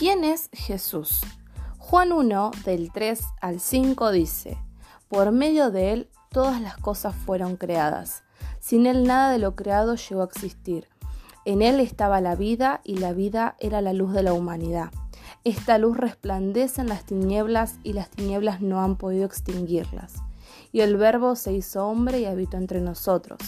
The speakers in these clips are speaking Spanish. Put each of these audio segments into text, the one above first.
¿Quién es Jesús? Juan 1 del 3 al 5 dice, por medio de él todas las cosas fueron creadas. Sin él nada de lo creado llegó a existir. En él estaba la vida y la vida era la luz de la humanidad. Esta luz resplandece en las tinieblas y las tinieblas no han podido extinguirlas. Y el Verbo se hizo hombre y habitó entre nosotros,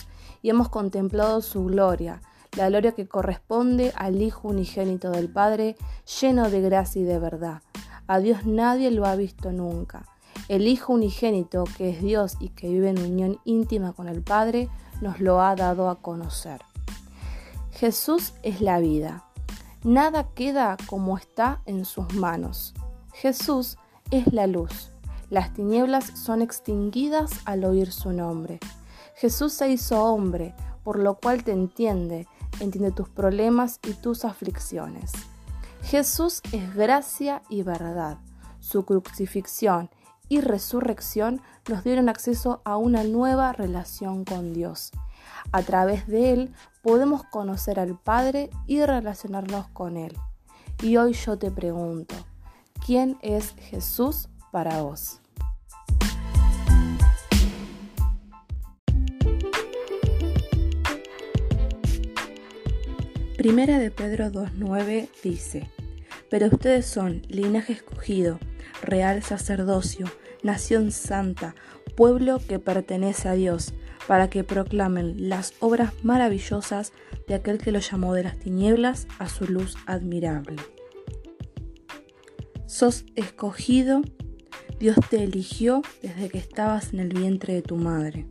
y hemos contemplado su gloria, la gloria que corresponde al Hijo unigénito del Padre, lleno de gracia y de verdad. A Dios nadie lo ha visto nunca. El Hijo unigénito, que es Dios y que vive en unión íntima con el Padre, nos lo ha dado a conocer. Jesús es la vida. Nada queda como está en sus manos. Jesús es la luz. Las tinieblas son extinguidas al oír su nombre. Jesús se hizo hombre, por lo cual te entiende, entiende tus problemas y tus aflicciones. Jesús es gracia y verdad. Su crucifixión y resurrección nos dieron acceso a una nueva relación con Dios. A través de Él podemos conocer al Padre y relacionarnos con Él. Y hoy yo te pregunto, ¿quién es Jesús para vos? Primera de Pedro 2.9 dice, Pero ustedes son linaje escogido, real sacerdocio, nación santa, pueblo que pertenece a Dios, para que proclamen las obras maravillosas de aquel que lo llamó de las tinieblas a su luz admirable. Sos escogido, Dios te eligió desde que estabas en el vientre de tu madre.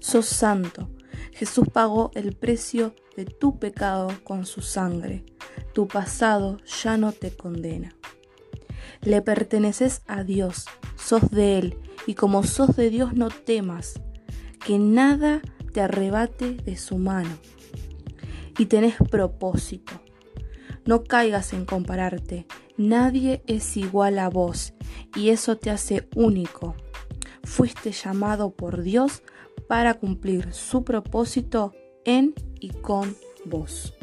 Sos santo, Jesús pagó el precio de tu pecado con su sangre. Tu pasado ya no te condena. Le perteneces a Dios, sos de Él, y como sos de Dios no temas, que nada te arrebate de su mano. Y tenés propósito. No caigas en compararte. Nadie es igual a vos, y eso te hace único. Fuiste llamado por Dios para cumplir su propósito en y con vos.